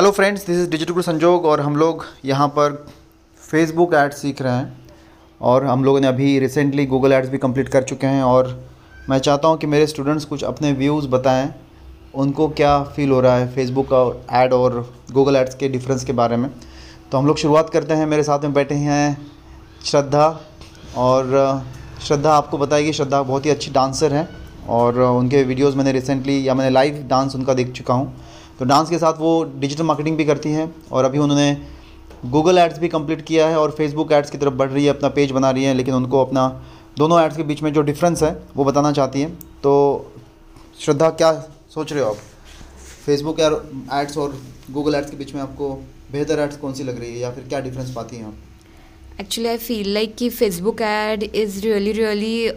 Hello friends this is digital guru Sanjog और हम लोग यहाँ पर फेसबुक एड्स सीख रहे हैं और हम लोगों ने अभी रिसेंटली गूगल एड्स भी कंप्लीट कर चुके हैं और मैं चाहता हूँ कि मेरे स्टूडेंट्स कुछ अपने व्यूज़ बताएँ, उनको क्या फ़ील हो रहा है फेसबुक का ऐड और गूगल एड्स के डिफरेंस के बारे में। तो हम लोग शुरुआत करते हैं, मेरे साथ में बैठे हैं श्रद्धा और श्रद्धा आपको बताएगी श्रद्धा बहुत ही अच्छी डांसर हैं और उनके वीडियोस मैंने रिसेंटली या मैंने लाइव डांस उनका देख चुका हूँ। तो डांस के साथ वो डिजिटल मार्केटिंग भी करती हैं और अभी उन्होंने गूगल एड्स भी कंप्लीट किया है और फेसबुक एड्स की तरफ़ बढ़ रही है, अपना पेज बना रही है, लेकिन उनको अपना दोनों एड्स के बीच में जो डिफरेंस है, वो बताना चाहती हैं। तो श्रद्धा, क्या सोच रहे हो आप? फेसबुक एड्स और गूगल एड्स के बीच में आपको बेहतर एड्स कौन सी लग रही है या फिर क्या डिफरेंस पाती हैं आप? एक्चुअली आई फील लाइक कि Facebook ad is really really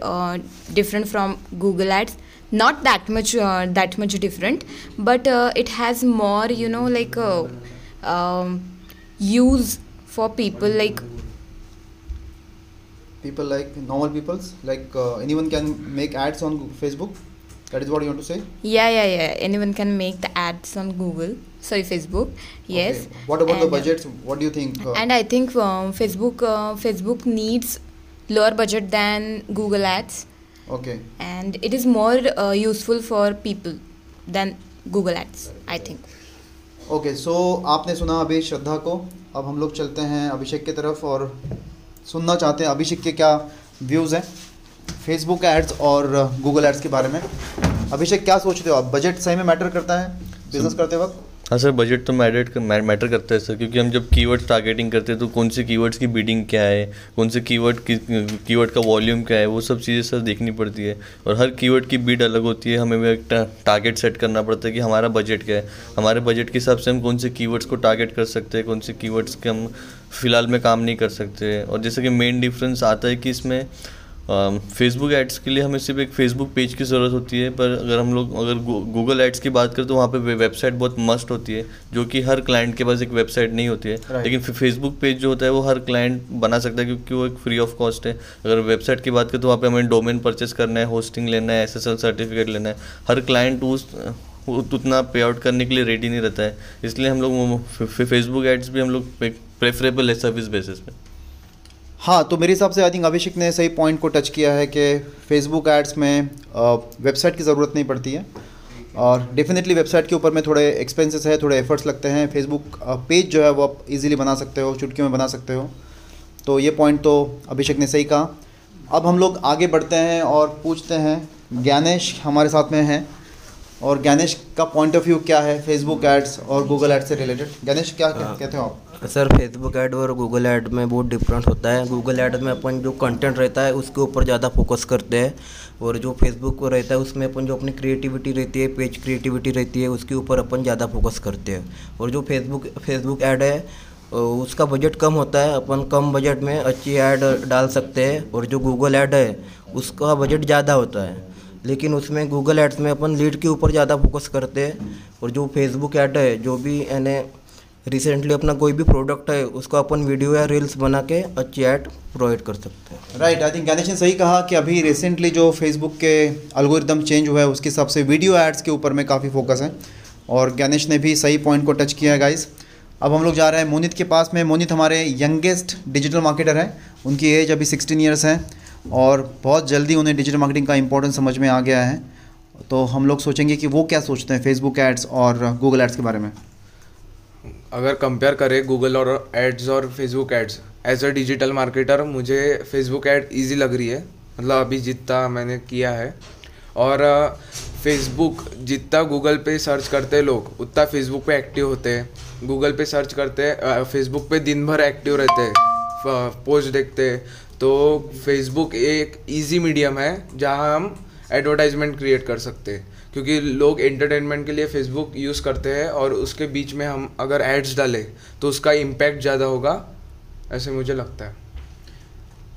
different from Google ads not that much uh, that much different but uh, it has more you know like uh, um, use for people like people like normal peoples like uh, anyone can make ads on facebook. That is what you want to say? Yeah yeah yeah. Anyone can make the ads on google. Sorry facebook. Yes. Okay. what about and, the budgets? What do you think uh, and i think um, facebook uh, facebook needs lower budget than google ads okay. And it is more uh, useful for people than google ads i think. Okay okay, so so, आपने सुना अभी श्रद्धा को। अब हम लोग चलते हैं अभिषेक की तरफ़ और सुनना चाहते हैं अभिषेक के क्या व्यूज़ हैं फेसबुक एड्स और गूगल एड्स के बारे में। अभिषेक क्या सोचते हो आप? बजट सही में मैटर करता है? बिज़नेस करते वक्त? हाँ सर बजट तो मैटर मैटर करता है सर, क्योंकि हम जब कीवर्ड्स टारगेटिंग करते हैं तो कौन से कीवर्ड्स की बीडिंग क्या है, कौन से कीवर्ड की कीवर्ड का वॉल्यूम क्या है, वो सब चीज़ें सर देखनी पड़ती है। और हर कीवर्ड की बीड अलग होती है, हमें एक टारगेट सेट करना पड़ता है कि हमारा बजट क्या है। हमारे बजट के हिसाब से हम कौन से कीवर्ड्स को टारगेट कर सकते हैं, कौन से कीवर्ड्स के हम फ़िलहाल में काम नहीं कर सकते। और जैसे कि मेन डिफरेंस आता है कि इसमें फेसबुक um, एड्स के लिए हमें सिर्फ़ एक फेसबुक पेज की ज़रूरत होती है पर अगर हम लोग अगर गूगल एड्स की बात करें तो वहाँ पे वेबसाइट बहुत मस्ट होती है जो कि हर क्लाइंट के पास एक वेबसाइट नहीं होती है। लेकिन फेसबुक पेज जो होता है वो हर क्लाइंट बना सकता है क्योंकि वो एक फ्री ऑफ़ कॉस्ट है। अगर वेबसाइट की बात करें तो वहाँ पर हमें डोमेन परचेस करना है होस्टिंग लेना है एसएसएल सर्टिफिकेट लेना है। हर क्लाइंट उस उतना पे आउट करने के लिए रेडी नहीं रहता है। इसलिए हम लोग फेसबुक एड्स भी हम लोग प्रेफरेबल है सर्विस बेसिस पे। हाँ तो मेरे हिसाब से आई थिंक अभिषेक ने सही पॉइंट को टच किया है कि फेसबुक एड्स में वेबसाइट की ज़रूरत नहीं पड़ती है। और डेफिनेटली वेबसाइट के ऊपर में थोड़े एक्सपेंसेस है, थोड़े एफर्ट्स लगते हैं। फेसबुक पेज जो है वो आप इजीली बना सकते हो चुटकियों में बना सकते हो। तो ये पॉइंट तो अभिषेक ने सही कहा। अब हम लोग आगे बढ़ते हैं और पूछते हैं, ज्ञानेश हमारे साथ में हैं। और ज्ञानेश का पॉइंट ऑफ़ व्यू क्या है? फेसबुक एड्स और गूगल एड्स से रिलेटेड ज्ञानेश क्या हाँ। कहते हो आप? सर फेसबुक ऐड और गूगल ऐड में बहुत डिफरेंट होता है। गूगल ऐड में अपन जो कंटेंट रहता है उसके ऊपर ज़्यादा फोकस करते हैं। और जो फेसबुक को रहता है उसमें अपन जो अपनी क्रिएटिविटी रहती है पेज क्रिएटिविटी रहती है उसके ऊपर अपन ज़्यादा फोकस करते हैं। और जो फेसबुक फेसबुक ऐड है उसका बजट कम होता है। अपन कम बजट में अच्छी ऐड डाल सकते हैं। और जो गूगल ऐड है उसका बजट ज़्यादा होता है। लेकिन उसमें गूगल एड्स में अपन लीड के ऊपर ज़्यादा फोकस करते हैं और जो फेसबुक ऐड है, जो भी यानी रिसेंटली अपना कोई भी प्रोडक्ट है, उसको अपन वीडियो या रील्स बना के अच्छी ऐड प्रोवाइड कर सकते हैं। राइट आई थिंक गणेश ने सही कहा कि अभी रिसेंटली जो फेसबुक के अलगोरिदम चेंज हुआ है, उसके हिसाब से वीडियो एड्स के ऊपर में काफ़ी फोकस है। और गणेश ने भी सही पॉइंट को टच किया है गाइस अब हम लोग जा रहे हैं मोनित के पास में। मोनित हमारे यंगेस्ट डिजिटल मार्केटर हैं। उनकी एज अभी सिक्सटीन ईयर्स है। और बहुत जल्दी उन्हें डिजिटल मार्केटिंग का इंपॉर्टेंस समझ में आ गया है। तो हम लोग सोचेंगे कि वो क्या सोचते हैं फेसबुक एड्स और गूगल एड्स के बारे में। अगर कंपेयर करें गूगल और एड्स और Facebook ads as a digital marketer मुझे फेसबुक एड इजी लग रही है। मतलब अभी जितना मैंने किया है। और फेसबुक जितना गूगल पे सर्च करते लोग, उतना फेसबुक पे एक्टिव होते हैं। गूगल पे सर्च करते हैं फेसबुक पे दिन भर एक्टिव रहते हैं। पोस्ट देखते तो फेसबुक एक इजी मीडियम है जहाँ हम एडवर्टाइजमेंट क्रिएट कर सकते हैं। क्योंकि लोग एंटरटेनमेंट के लिए फेसबुक यूज़ करते हैं और उसके बीच में हम अगर एड्स डालें तो उसका इम्पैक्ट ज़्यादा होगा ऐसे मुझे लगता है।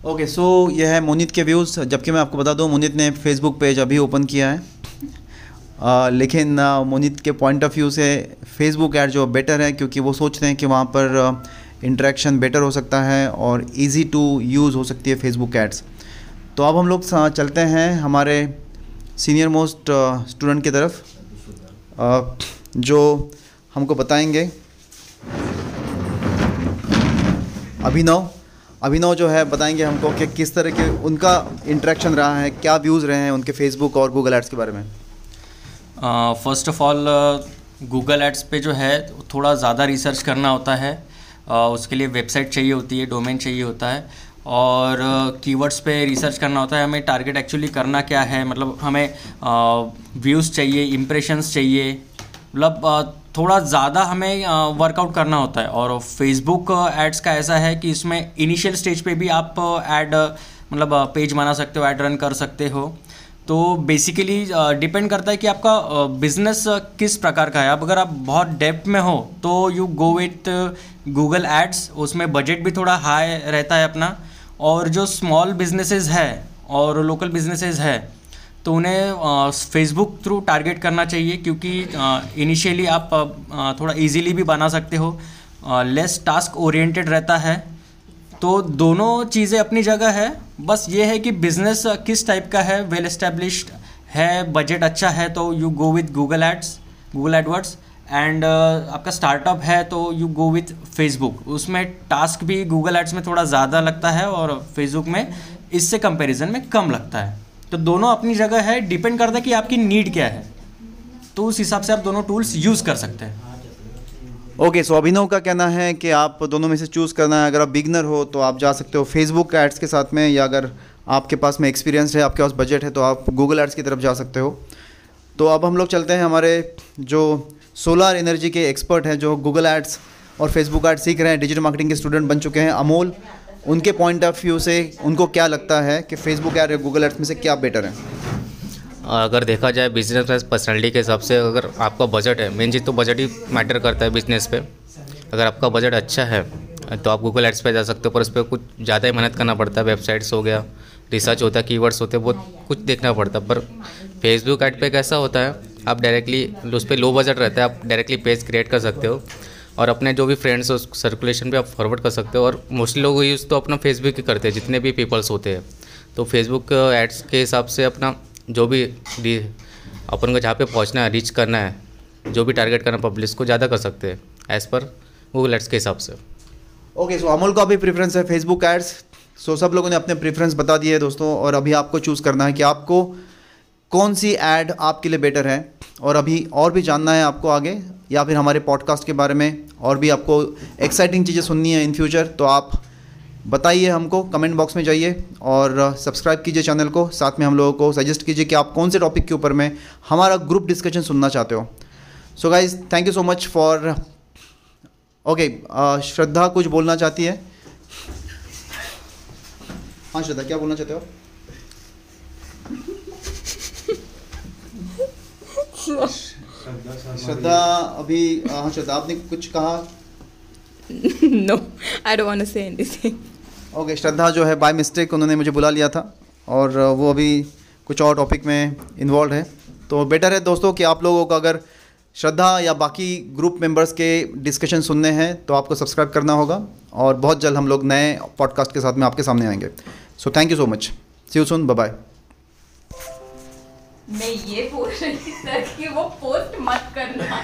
ओके सो यह है मुनीत के व्यूज़ जबकि मैं आपको बता दूँ मुनीत ने फेसबुक पेज अभी ओपन किया है। आ, लेकिन मुनीत के पॉइंट ऑफ़ व्यू से फेसबुक ऐड जो बेटर है क्योंकि वो सोचते हैं कि वहाँ पर इंट्रैक्शन बेटर हो सकता है और ईज़ी टू यूज़ हो सकती है फेसबुक एड्स तो अब हम लोग चलते हैं हमारे सीनियर मोस्ट स्टूडेंट की तरफ़. Uh, जो हमको बताएँगे. अभिनव अभिनव जो है बताएँगे हमको कि किस तरह के उनका इंट्रैक्शन रहा है, क्या व्यूज़ रहे हैं उनके फेसबुक और गूगल एड्स के बारे में. First of all Google ads पे जो है थोड़ा ज़्यादा रिसर्च करना होता है. उसके लिए वेबसाइट चाहिए होती है, डोमेन चाहिए होता है और कीवर्ड्स पे रिसर्च करना होता है, हमें टारगेट एक्चुअली करना क्या है मतलब हमें व्यूज़ चाहिए इम्प्रेशंस चाहिए मतलब थोड़ा ज़्यादा हमें वर्कआउट करना होता है और फेसबुक एड्स का ऐसा है कि इसमें इनिशियल स्टेज पे भी आप ऐड मतलब पेज बना सकते हो ऐड रन कर सकते हो। तो बेसिकली डिपेंड करता है कि आपका बिज़नेस किस प्रकार का है। अब अगर आप बहुत डेप्थ में हो तो you go with Google ads उसमें बजट भी थोड़ा हाई रहता है अपना। और जो स्मॉल बिजनेसेस है और लोकल बिजनेसेस है तो उन्हें फेसबुक थ्रू टारगेट करना चाहिए क्योंकि इनिशियली आप uh, थोड़ा इजीली भी बना सकते हो। लेस टास्क ओरिएंटेड रहता है। तो दोनों चीज़ें अपनी जगह है। बस ये है कि बिज़नेस किस टाइप का है? वेल एस्टेब्लिश्ड है बजट अच्छा है तो you go with Google ads Google AdWords and आपका स्टार्टअप है तो यू गो विथ फेसबुक उसमें टास्क भी गूगल एड्स में थोड़ा ज़्यादा लगता है और फेसबुक में इससे कंपैरिजन में कम लगता है। तो दोनों अपनी जगह है डिपेंड करता है कि आपकी नीड क्या है। तो उस हिसाब से आप दोनों टूल्स यूज़ कर सकते हैं। ओके सो अभिनव का कहना है कि आप दोनों में से चूज़ करना है। अगर आप बिगनर हो तो आप जा सकते हो फेसबुक एड्स के साथ में, या अगर आपके पास में एक्सपीरियंस है, आपके पास बजट है तो आप गूगल एड्स की तरफ़ जा सकते हो। तो अब हम लोग चलते हैं हमारे जो सोलर एनर्जी के एक्सपर्ट हैं, जो गूगल एड्स और फेसबुक एड्स सीख रहे हैं। डिजिटल मार्केटिंग के स्टूडेंट बन चुके हैं अमोल। उनके पॉइंट ऑफ़ व्यू से उनको क्या लगता है कि फेसबुक एड या गूगल एड्स में से क्या बेटर है? अगर देखा जाए बिज़नेस पर्सनैलिटी के हिसाब से अगर आपका बजट है मेन चीज़ तो बजट ही मैटर करता है बिज़नेस पे। अगर आपका बजट अच्छा है तो आप गूगल एड्स पे जा सकते हो, पर उस पर कुछ ज़्यादा ही मेहनत करना पड़ता है वेबसाइट्स हो गया रिसर्च होता है कीवर्ड्स होते हैं, बहुत कुछ देखना पड़ता है। पर फेसबुक ऐड पे कैसा होता है, आप डायरेक्टली उस पर लो बजट रहता है, आप डायरेक्टली पेज क्रिएट कर सकते हो। और अपने जो भी फ्रेंड्स हो सर्कुलेशन पे आप फॉरवर्ड कर सकते हो, और मोस्टली लोग यूज़ तो अपना फेसबुक ही करते हैं, जितने भी पीपल्स होते हैं। तो फेसबुक एड्स के हिसाब से अपना जो भी अपन को जहाँ पे पहुँचना है रीच करना है, जो भी टारगेट करना पब्लिक को ज़्यादा कर सकते हैं एज़ पर गूगल एड्स के हिसाब से। ओके सो अमोल का भी प्रेफरेंस है फेसबुक एड्स सो सब लोगों ने अपने प्रेफरेंस बता दिए दोस्तों, और अभी आपको चूज़ करना है कि आपको कौन सी एड आपके लिए बेटर है। और अभी और भी जानना है आपको आगे, या फिर हमारे पॉडकास्ट के बारे में और भी आपको एक्साइटिंग चीज़ें सुननी है इन फ्यूचर तो आप बताइए हमको कमेंट बॉक्स में जाइए और सब्सक्राइब कीजिए चैनल को। साथ में हम लोगों को सजेस्ट कीजिए कि आप कौन से टॉपिक के ऊपर में हमारा ग्रुप डिस्कशन सुनना चाहते हो। So guys thank you so much for okay Shraddha कुछ बोलना चाहती है? हाँ श्रद्धा क्या बोलना चाहते हो? श्रद्धा अभी हाँ श्रद्धा आपने कुछ कहा? No, I don't want to say anything. Okay, Shraddha जो है बाय मिस्टेक उन्होंने मुझे बुला लिया था और वो अभी कुछ और टॉपिक में इन्वॉल्व है। तो बेटर है दोस्तों कि आप लोगों का अगर श्रद्धा या बाकी ग्रुप मेंबर्स के डिस्कशन सुनने हैं तो आपको सब्सक्राइब करना होगा और बहुत जल्द हम लोग नए पॉडकास्ट के साथ में आपके सामने आएँगे। So thank you so much see you soon bye मैं ये बोल रही थी सर कि वो पोस्ट मत करना।